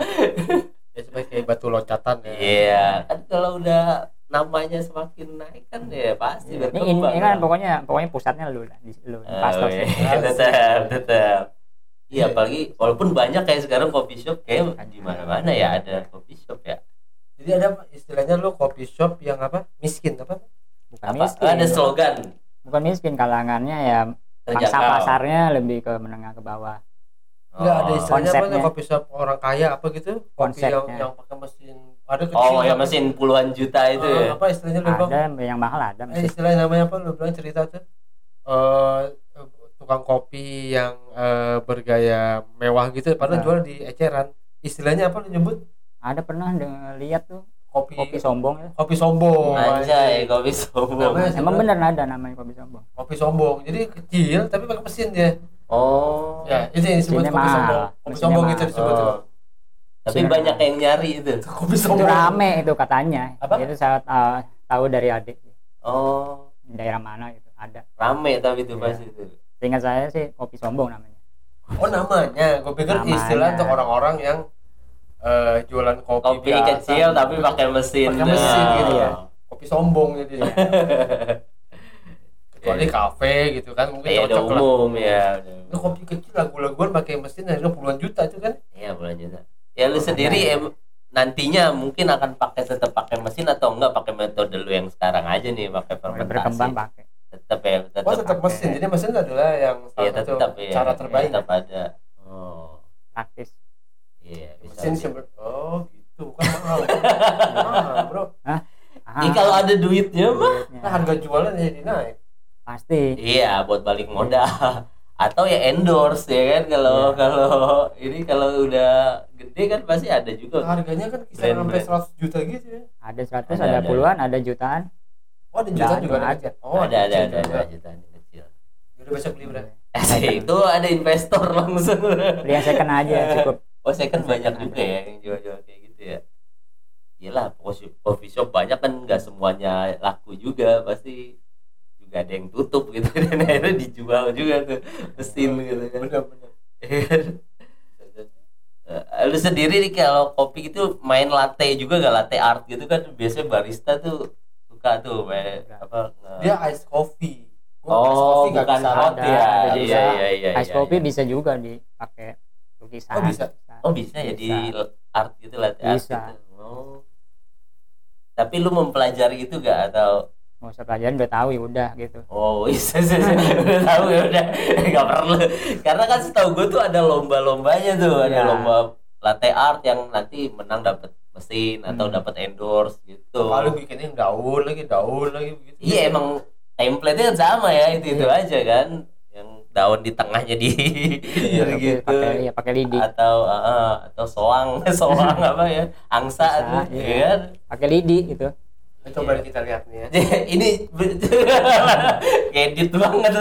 Speaker 2: ya seperti kayak batu loncatan ya.
Speaker 1: Iya kan kalau udah namanya semakin naik kan ya pasti
Speaker 3: ini, ini,
Speaker 1: berkembang
Speaker 3: ini kan
Speaker 1: lah.
Speaker 3: pokoknya pokoknya pusatnya lu lah di lu di
Speaker 1: Oh,
Speaker 3: Pastos
Speaker 1: iya.
Speaker 3: ya.
Speaker 1: tetap tetap iya
Speaker 2: Iya.
Speaker 1: apalagi walaupun banyak kayak sekarang coffee shop kayak di mana mana ya ada coffee shop ya
Speaker 2: jadi ada apa istilahnya lo coffee shop yang apa miskin apa
Speaker 3: bukan
Speaker 1: apa
Speaker 3: miskin
Speaker 1: ada slogan
Speaker 3: bukan miskin kalangannya ya pangsa
Speaker 1: terjangkau
Speaker 3: pasarnya lebih ke menengah ke bawah
Speaker 2: Enggak ada
Speaker 1: Oh.
Speaker 2: istilahnya apa
Speaker 3: Konsepnya.
Speaker 2: coffee shop orang kaya apa gitu kopi yang yang pakai mesin ada kecil
Speaker 1: oh yang
Speaker 2: apa-
Speaker 1: mesin puluhan juta itu
Speaker 2: Ah,
Speaker 1: ya?
Speaker 2: apa istilahnya lu bang
Speaker 3: ada yang mahal ada
Speaker 2: eh,
Speaker 3: mesin
Speaker 2: istilahnya namanya apa? Lu bilang cerita tuh. Eh tukang kopi yang eh, bergaya mewah gitu padahal
Speaker 3: Nah.
Speaker 2: jual di eceran. Istilahnya apa lu nyebut?
Speaker 3: Ada pernah lihat tuh.
Speaker 2: Kopi
Speaker 3: kopi sombong ya.
Speaker 2: kopi sombong.
Speaker 1: Anjay kopi sombong.
Speaker 2: Namanya
Speaker 3: emang bener ada namanya kopi sombong?
Speaker 2: Kopi sombong. Jadi kecil tapi pakai mesin dia.
Speaker 1: Oh.
Speaker 2: Ya itu yang disebut kopi sombong. Kopi
Speaker 3: Mesinnya
Speaker 2: sombong
Speaker 3: mahal.
Speaker 2: itu disebut tuh.
Speaker 1: Oh. Tapi
Speaker 3: Mesinnya
Speaker 1: banyak yang nyari itu
Speaker 2: kopi
Speaker 3: itu
Speaker 2: sombong
Speaker 3: rame itu katanya
Speaker 2: Apa?
Speaker 3: itu saya uh, tahu dari adik
Speaker 1: oh
Speaker 3: di daerah mana gitu ada
Speaker 1: rame tapi itu
Speaker 3: Iya.
Speaker 1: pas itu
Speaker 3: seingat saya sih kopi sombong namanya
Speaker 2: oh namanya gue pikir
Speaker 3: Namanya.
Speaker 2: istilah untuk orang-orang yang eh, jualan kopi,
Speaker 1: kopi
Speaker 2: biasa.
Speaker 1: kecil tapi pakai mesin
Speaker 2: Pakai mesin
Speaker 1: Nah.
Speaker 2: gitu
Speaker 3: ya.
Speaker 2: kopi sombong jadi [laughs] kecuali kafe gitu kan mungkin
Speaker 1: Iya, udah
Speaker 2: cocok lah
Speaker 1: umum ya.
Speaker 2: Lu kopi kecil lagu-laguan pakai mesin harga puluhan juta itu kan
Speaker 1: Iya, bulan juta. Ya lu sendiri em, nantinya mungkin akan pakai tetap pakai mesin atau enggak pakai metode lu yang sekarang aja nih pakai fermentasi.
Speaker 3: berkembang pakai.
Speaker 1: Tetap ya, tetap.
Speaker 2: oh tetap
Speaker 3: pakai.
Speaker 2: mesin. Jadi mesin adalah yang satu
Speaker 1: tetap ya.
Speaker 2: cara terbaik.
Speaker 1: Tetap ada. Oh.
Speaker 3: praktis.
Speaker 1: Iya,
Speaker 2: mesin seber- oh gitu. Kan mahal. Mahal [laughs] bro.
Speaker 3: Ah,
Speaker 1: Ih, kalau ada duitnya mah.
Speaker 2: Nah harga jualnya jadi naik.
Speaker 3: Pasti.
Speaker 1: Iya buat balik modal atau ya endorse ya kan? Kalau
Speaker 3: Iya.
Speaker 1: kalau [laughs] ini kalau udah gede kan pasti ada juga.
Speaker 2: Harganya kan kisaran sampai 100 juta gitu ya.
Speaker 3: Ada 100
Speaker 1: Ada,
Speaker 3: ada,
Speaker 1: ada.
Speaker 3: puluhan ada jutaan.
Speaker 2: Oh ada jutaan
Speaker 3: Ada,
Speaker 2: juga ada,
Speaker 3: ada.
Speaker 2: oh
Speaker 1: ada ada ada
Speaker 2: juga.
Speaker 1: ada jutaan kecil.
Speaker 2: Udah besok beli berapa
Speaker 1: eh, itu ada investor langsung.
Speaker 3: Beli yang second aja [laughs] cukup.
Speaker 1: Oh saya kan
Speaker 3: Second
Speaker 1: banyak
Speaker 3: ada.
Speaker 1: juga ya yang jual-jual kayak gitu ya. Iyalah, coffee- coffee shop banyak kan nggak semuanya laku juga pasti juga ada yang tutup gitu. [laughs] Dan akhirnya dijual juga tuh mesin gitu kan.
Speaker 2: benar-benar
Speaker 1: Eh, lu sendiri nih kalau kopi itu main latte juga gak latte art gitu kan? Biasanya barista tuh suka tuh main apa nge-
Speaker 2: dia ice coffee. Gua ice
Speaker 1: oh
Speaker 2: coffee nggak
Speaker 1: bukan
Speaker 2: bisa.
Speaker 1: hot
Speaker 3: ada,
Speaker 1: ya
Speaker 3: ada
Speaker 1: iya iya iya
Speaker 3: ice
Speaker 1: iya,
Speaker 3: coffee
Speaker 1: iya.
Speaker 3: bisa juga dipakai lukisan.
Speaker 2: Oh, bisa?
Speaker 1: oh bisa ya di
Speaker 3: Bisa.
Speaker 1: art gitu latte art
Speaker 3: Bisa.
Speaker 1: gitu. oh. Tapi lu mempelajari itu gak atau
Speaker 3: mau usah pelajaran udah tahu ya udah gitu
Speaker 1: Oh bisa [laughs] sih udah tahu ya udah nggak perlu karena kan setahu gue tuh ada lomba-lombanya tuh ada
Speaker 3: Ya.
Speaker 1: lomba latte art yang nanti menang dapat mesin atau
Speaker 3: Hmm.
Speaker 1: dapat endorse gitu.
Speaker 2: lalu bikinnya daun lagi daun lagi begitu
Speaker 1: Iya emang template-nya kan sama ya itu itu
Speaker 3: Iya.
Speaker 1: aja kan yang daun di tengahnya di
Speaker 2: Iya, [laughs]
Speaker 3: Pakai-
Speaker 1: gitu
Speaker 3: pakai ya pakai lidi
Speaker 1: atau ah, atau soang [laughs] soang apa ya angsa
Speaker 3: Angsa,
Speaker 1: tuh
Speaker 3: iya.
Speaker 1: ya kan
Speaker 3: pakai lidi gitu
Speaker 2: Coba kita lihat nih ya [laughs]
Speaker 1: ini [laughs] edit banget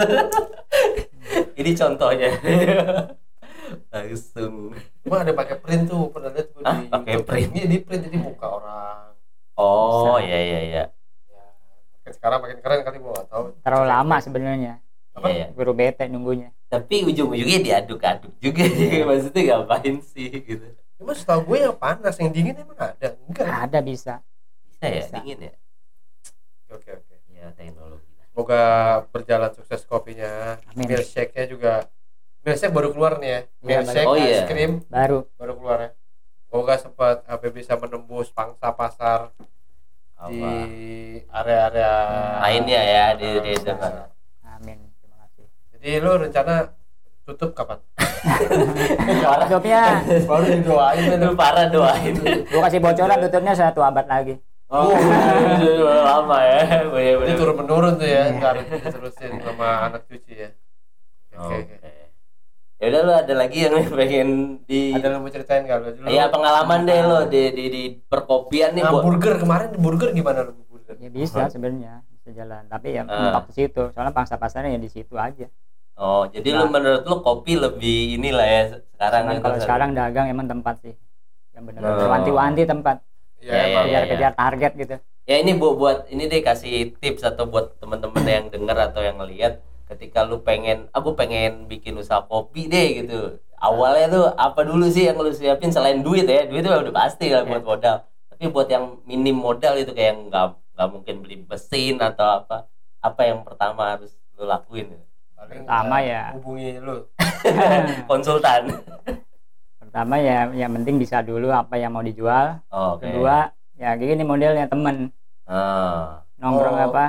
Speaker 1: ini contohnya [laughs] langsung
Speaker 2: Cuma ada pakai print tuh pernah lihat gue
Speaker 1: Hah?
Speaker 2: di
Speaker 1: Pakai print?
Speaker 2: Iya di print jadi muka orang.
Speaker 1: oh iya iya iya
Speaker 2: Ya, sekarang makin keren kali gua tahu.
Speaker 3: terlalu lama sebenarnya
Speaker 2: Apa?
Speaker 1: Iya, iya.
Speaker 3: guru bete nunggunya
Speaker 1: tapi ujung-ujungnya diaduk-aduk juga maksudnya ngapain sih gitu
Speaker 2: Cuma setahu gue yang panas, yang dingin emang ada. Enggak.
Speaker 3: ada bisa
Speaker 1: bisa ya
Speaker 3: Bisa.
Speaker 1: dingin ya
Speaker 2: Oke oke.
Speaker 1: ya teknologi lah.
Speaker 2: Semoga berjalan sukses kopinya.
Speaker 3: Amin.
Speaker 2: Milkshake-nya juga Milkshake baru keluar nih ya.
Speaker 3: Iya,
Speaker 2: Milkshake
Speaker 1: baru. Oh, iya.
Speaker 2: ice cream
Speaker 3: baru
Speaker 2: baru keluar ya. Semoga sempat apa bisa menembus pangsa pasar di
Speaker 1: apa
Speaker 2: area-area
Speaker 1: lainnya ya di, di
Speaker 2: Nah,
Speaker 1: dengan
Speaker 3: amin terima kasih
Speaker 2: Jadi lu rencana tutup kapan? [laughs]
Speaker 3: tutupnya
Speaker 2: baru didoain
Speaker 1: itu parah doain
Speaker 3: gua kasih bocoran tutupnya satu abad lagi
Speaker 1: oh lama ya
Speaker 2: Ini
Speaker 1: bener-bener
Speaker 2: turun menurun tuh ya,
Speaker 3: Iya.
Speaker 2: nggak harus diterusin sama anak cuci ya. Oke.
Speaker 1: Oke.
Speaker 2: oke.
Speaker 1: Ya udah lu ada lagi yang pengen di
Speaker 2: Ada yang mau ceritain nggak lu? Dulu
Speaker 1: Iya pengalaman deh lo di di di perkopian nih
Speaker 2: Nah,
Speaker 1: buat
Speaker 2: burger kemarin burger gimana lu burger?
Speaker 3: ya bisa sebenarnya bisa jalan tapi ya
Speaker 1: Ah.
Speaker 3: mentok di situ soalnya pangsa pasarnya ya di situ aja
Speaker 1: Oh, jadi lu
Speaker 3: Nah.
Speaker 1: menurut lu kopi lebih inilah ya sekarang
Speaker 3: Cuman kalau sekarang dagang emang tempat sih yang benar-benar
Speaker 1: Oh.
Speaker 3: wanti-wanti tempat
Speaker 2: Iya,
Speaker 1: Ya, ya, ya.
Speaker 3: kejar-kejar target gitu
Speaker 1: Ya ini buat buat ini deh kasih tips atau buat temen-temen yang denger atau yang ngelihat ketika lu pengen aku pengen bikin usaha kopi deh gitu. Awalnya tuh apa dulu sih yang lu siapin selain duit ya? Duit itu udah pasti lah buat
Speaker 3: Ya.
Speaker 1: modal. Tapi buat yang minim modal itu kayak nggak nggak mungkin beli mesin atau apa. Apa yang pertama harus lu lakuin?
Speaker 2: Paling
Speaker 3: Pertama ya.
Speaker 2: hubungi lu. [laughs] [laughs]
Speaker 1: Konsultan.
Speaker 3: Pertama ya yang penting bisa dulu apa yang mau dijual
Speaker 1: Oh, Oke.
Speaker 3: kedua ya gini modelnya temen
Speaker 1: Ah,
Speaker 3: nongkrong
Speaker 2: Oh.
Speaker 3: apa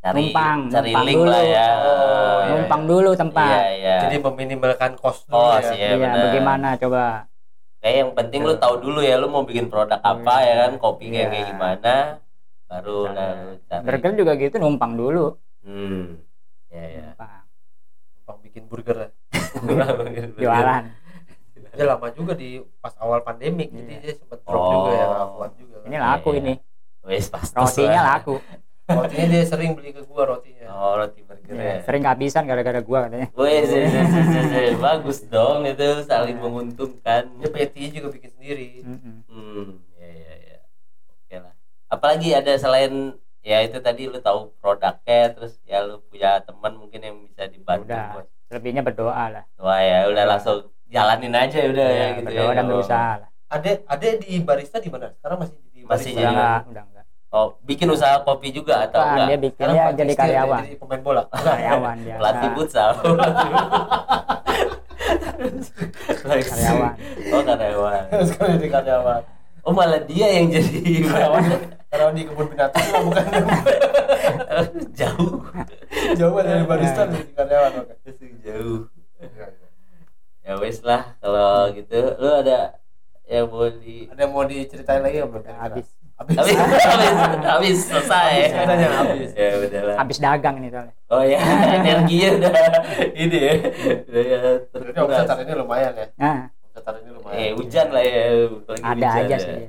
Speaker 1: cari
Speaker 3: Numpang,
Speaker 1: cari
Speaker 3: numpang
Speaker 1: link
Speaker 3: dulu.
Speaker 1: lah ya.
Speaker 2: Oh, iya,
Speaker 3: numpang dulu tempat
Speaker 1: Iya, iya.
Speaker 2: Jadi meminimalkan cost dulu
Speaker 1: Oh,
Speaker 2: ya.
Speaker 3: Iya,
Speaker 1: benar.
Speaker 3: bagaimana coba
Speaker 1: Kayak yang penting lu tahu dulu ya lu mau bikin produk apa ya kan, kopi kayak
Speaker 3: Iya.
Speaker 1: kayak gimana. Baru
Speaker 3: Cara-
Speaker 1: lah lu cari.
Speaker 3: burger juga gitu numpang dulu
Speaker 1: Hmm. Ya ya.
Speaker 3: numpang
Speaker 2: Numpang bikin burger ya. [laughs]
Speaker 3: jualan
Speaker 2: Dia lama juga di pas awal pandemik, jadi
Speaker 3: Iya.
Speaker 2: dia sempat drop
Speaker 1: Oh.
Speaker 2: juga ya, nggak kuat juga.
Speaker 3: ini laku
Speaker 1: Iya.
Speaker 3: ini
Speaker 1: Wes pasti.
Speaker 3: rotinya laku
Speaker 2: Rotinya dia sering beli ke gua rotinya.
Speaker 1: Oh, roti burger
Speaker 3: Iya,
Speaker 1: ya.
Speaker 3: sering kehabisan gara-gara gua katanya
Speaker 1: Wes, wes, wes, wes, wes. bagus dong itu saling menguntungkan.
Speaker 2: Dia PT juga bikin sendiri.
Speaker 3: Mm-mm.
Speaker 1: Hmm, ya ya ya. Oke lah. Apalagi ada selain ya itu tadi lu tahu produknya terus ya lu punya teman mungkin yang bisa dibantu
Speaker 3: Udah. lebihnya berdoa lah
Speaker 1: Wah ya udah langsung jalanin aja udah ya, gitu
Speaker 3: berdoa
Speaker 1: ya.
Speaker 3: dan
Speaker 1: Oh.
Speaker 3: berusaha lah
Speaker 2: Ada ada di barista di mana? Sekarang masih di
Speaker 1: Masih
Speaker 2: barista.
Speaker 1: jadi-
Speaker 3: udah enggak udah enggak
Speaker 1: Oh, bikin usaha kopi juga atau
Speaker 3: Bukan,
Speaker 1: enggak?
Speaker 3: dia bikin
Speaker 2: Sekarang
Speaker 3: dia jadi
Speaker 2: dia
Speaker 3: karyawan
Speaker 2: Jadi pemain bola. [laughs]
Speaker 3: karyawan dia
Speaker 1: Pelatih
Speaker 3: Nah,
Speaker 1: futsal. [laughs]
Speaker 3: karyawan
Speaker 1: Oh, karyawan. [laughs]
Speaker 2: Sekarang jadi karyawan.
Speaker 1: Oh, malah dia yang jadi
Speaker 2: Karyawan karyawan di kebun binatang lah bukan
Speaker 1: jauh.
Speaker 2: jauh dari barista jadi karyawan. oke.
Speaker 1: Jauh. Ya wes lah kalau gitu. Lu ada yang mau di
Speaker 2: Ada yang mau diceritain lagi nggak? Bro?
Speaker 3: habis
Speaker 2: Habis.
Speaker 1: habis [laughs] habis, habis selesai.
Speaker 2: Habis, habis.
Speaker 1: Ya udahlah.
Speaker 3: habis dagang ini soalnya
Speaker 1: Oh ya, [laughs] energinya udah [laughs] ini ya. Udah ya terkuras.
Speaker 2: hari ini lumayan ya.
Speaker 3: nah
Speaker 2: ini lumayan.
Speaker 1: Eh hujan lah ya, apalagi
Speaker 3: Ada
Speaker 1: hujan
Speaker 3: aja
Speaker 1: ya.
Speaker 3: sih.
Speaker 1: Ya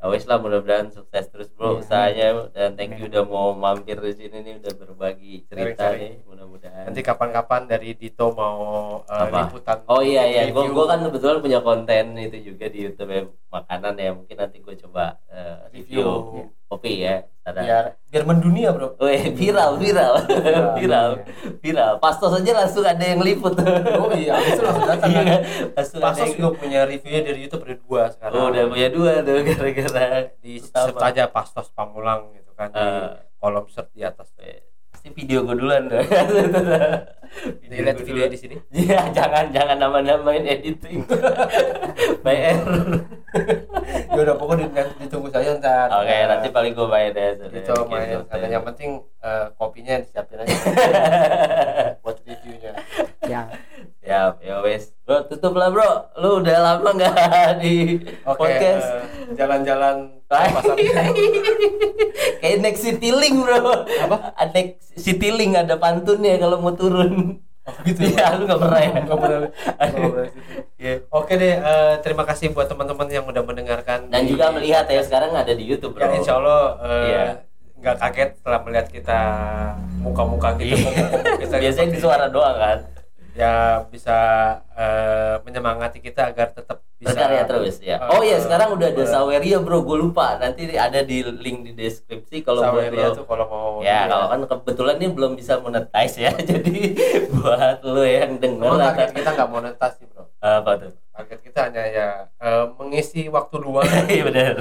Speaker 1: wes lah mudah-mudahan sukses terus bro
Speaker 3: Iya.
Speaker 1: usahanya dan thank you udah mau mampir di sini nih udah berbagi cerita
Speaker 2: Sharing-sharing.
Speaker 1: nih mudah-mudahan.
Speaker 2: Nanti kapan-kapan dari Dito mau uh,
Speaker 1: Apa?
Speaker 2: liputan.
Speaker 1: Oh iya iya,
Speaker 2: review.
Speaker 1: gua kan kebetulan punya konten itu juga di YouTube ya. Makanan ya mungkin nanti gue coba eh, review
Speaker 2: Review.
Speaker 1: kopi ya Ada-
Speaker 2: biar biar mendunia bro
Speaker 1: Weh, viral, viral, [laughs] viral, viral. Pastos aja langsung ada yang liput.
Speaker 2: oh iya itu langsung datang
Speaker 1: Iya
Speaker 2: kan?
Speaker 1: Langsung yang-
Speaker 2: juga punya reviewnya dari YouTube ada dua sekarang
Speaker 1: Oh, udah punya dua tuh [laughs] gara-gara
Speaker 2: di search aja Pastos Pamulang gitu kan di
Speaker 1: Eh.
Speaker 2: kolom search di atas
Speaker 1: Pasti video gue duluan dong. [laughs]
Speaker 2: dilihat video di sini [laughs]
Speaker 1: Iya, jangan jangan nama-namain editing. [laughs] PR.
Speaker 2: ya udah pokoknya di- ditunggu saja ntar
Speaker 1: Oke, nanti paling gue main ya.
Speaker 2: itu
Speaker 1: Bikin
Speaker 2: main karena yang penting eh, kopinya disiapin aja buat reviewnya
Speaker 3: Ya.
Speaker 1: Siap, ya wes. Bro, tutup lah bro. Lu udah lama nggak di
Speaker 2: oke
Speaker 1: podcast?
Speaker 2: eh, jalan-jalan ke pasar [laughs]
Speaker 1: Kayak naik Citylink bro
Speaker 2: Apa?
Speaker 1: Naik Citylink ada pantunnya kalau mau turun
Speaker 2: gitu
Speaker 1: Iya lu gak pernah ya
Speaker 2: Nggak pernah. [laughs] Pernah.
Speaker 1: Iya.
Speaker 2: Oke deh, eh, terima kasih buat teman-teman yang udah mendengarkan
Speaker 1: Dan
Speaker 2: di-
Speaker 1: juga melihat ya sekarang ada di Youtube bro
Speaker 2: yang insya Allah eh,
Speaker 1: Iya.
Speaker 2: nggak kaget setelah melihat kita muka-muka kita,
Speaker 1: Iya. [laughs]
Speaker 2: kita
Speaker 1: Biasanya di suara doang kan
Speaker 2: ya bisa eh, menyemangati kita agar tetap bisa
Speaker 1: Berkarya terus ya.
Speaker 2: Eh,
Speaker 1: Oh iya sekarang udah ada
Speaker 2: ber-
Speaker 1: Saweria bro. Gue lupa. Nanti ada di link di deskripsi Kalau
Speaker 2: Saweria tuh kalau mau
Speaker 1: Ya
Speaker 2: lihat.
Speaker 1: kalau kan kebetulan ini belum bisa monetize ya. [laughs] Jadi buat lo yang lah
Speaker 2: target kita nggak monetasi bro.
Speaker 1: Apa tuh?
Speaker 2: Target kita hanya ya eh, mengisi waktu luang. [laughs]
Speaker 1: Iya benar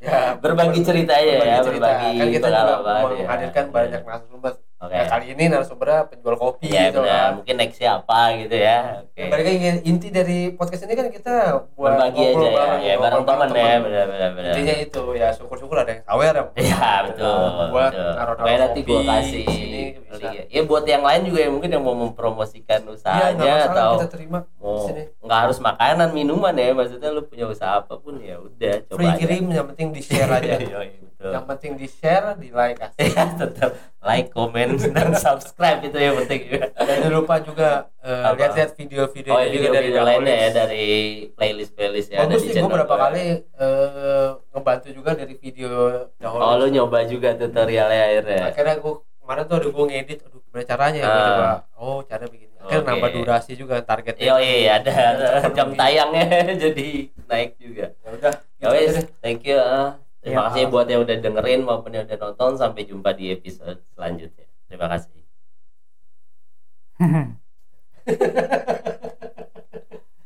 Speaker 2: ya
Speaker 1: Berbagi cerita aja ya, berbagi
Speaker 2: kan kita juga
Speaker 1: ya.
Speaker 2: menghadirkan banyak narasumber
Speaker 1: Oke.
Speaker 2: Nah, kali ini narasumbernya penjual kopi
Speaker 1: Iya
Speaker 2: gitu
Speaker 1: benar Mungkin next siapa gitu ya Oke
Speaker 2: Ya, balik lagi inti dari podcast ini kan kita buat
Speaker 1: Berbagi aja ya
Speaker 2: bareng,
Speaker 1: Ya
Speaker 2: ngobrol
Speaker 1: bareng teman ya
Speaker 2: teman.
Speaker 1: Benar benar benar
Speaker 2: intinya itu ya syukur-syukur ada yang sawer ya
Speaker 1: Iya betul.
Speaker 2: buat naruh-naruh
Speaker 1: nanti gua kasih.
Speaker 2: sini bisa.
Speaker 1: Iya. Ya buat yang lain juga yang mungkin yang mau mempromosikan
Speaker 2: Iya,
Speaker 1: usahanya
Speaker 2: masalah,
Speaker 1: atau
Speaker 2: kita terima
Speaker 1: mau
Speaker 2: sini.
Speaker 1: nggak harus makanan minuman ya maksudnya lu punya usaha apa pun ya udah coba
Speaker 2: Free
Speaker 1: aja.
Speaker 2: kirim yang penting di share aja. [laughs]
Speaker 1: Betul.
Speaker 2: yang penting di share, di like asik.
Speaker 1: ya tetap like, comment [laughs] dan subscribe itu yang penting juga.
Speaker 2: Dan jangan lupa juga
Speaker 1: Apa?
Speaker 2: lihat-lihat video-video
Speaker 1: Oh,
Speaker 2: juga
Speaker 1: video,
Speaker 2: dari
Speaker 1: video lainnya ya dari playlist playlist ya ada
Speaker 2: Bagus sih, gue berapa kali eh, ngebantu juga dari video Gamolis.
Speaker 1: Oh lu nyoba juga tutorialnya akhirnya.
Speaker 2: Akhirnya gue kemarin tuh ada gue ngedit, aduh gimana caranya? Gue
Speaker 1: Ah.
Speaker 2: coba, oh cara begini. Akhirnya
Speaker 1: Oke.
Speaker 2: nambah durasi juga targetnya.
Speaker 1: Iya iya ada, jam tayangnya [laughs] jadi naik juga.
Speaker 2: Ya udah,
Speaker 1: Ya
Speaker 2: gitu
Speaker 1: thank you. ah. Terima
Speaker 3: ya,
Speaker 1: kasih buat yang udah dengerin maupun yang udah nonton. Sampai jumpa di episode selanjutnya. Terima kasih. [laughs]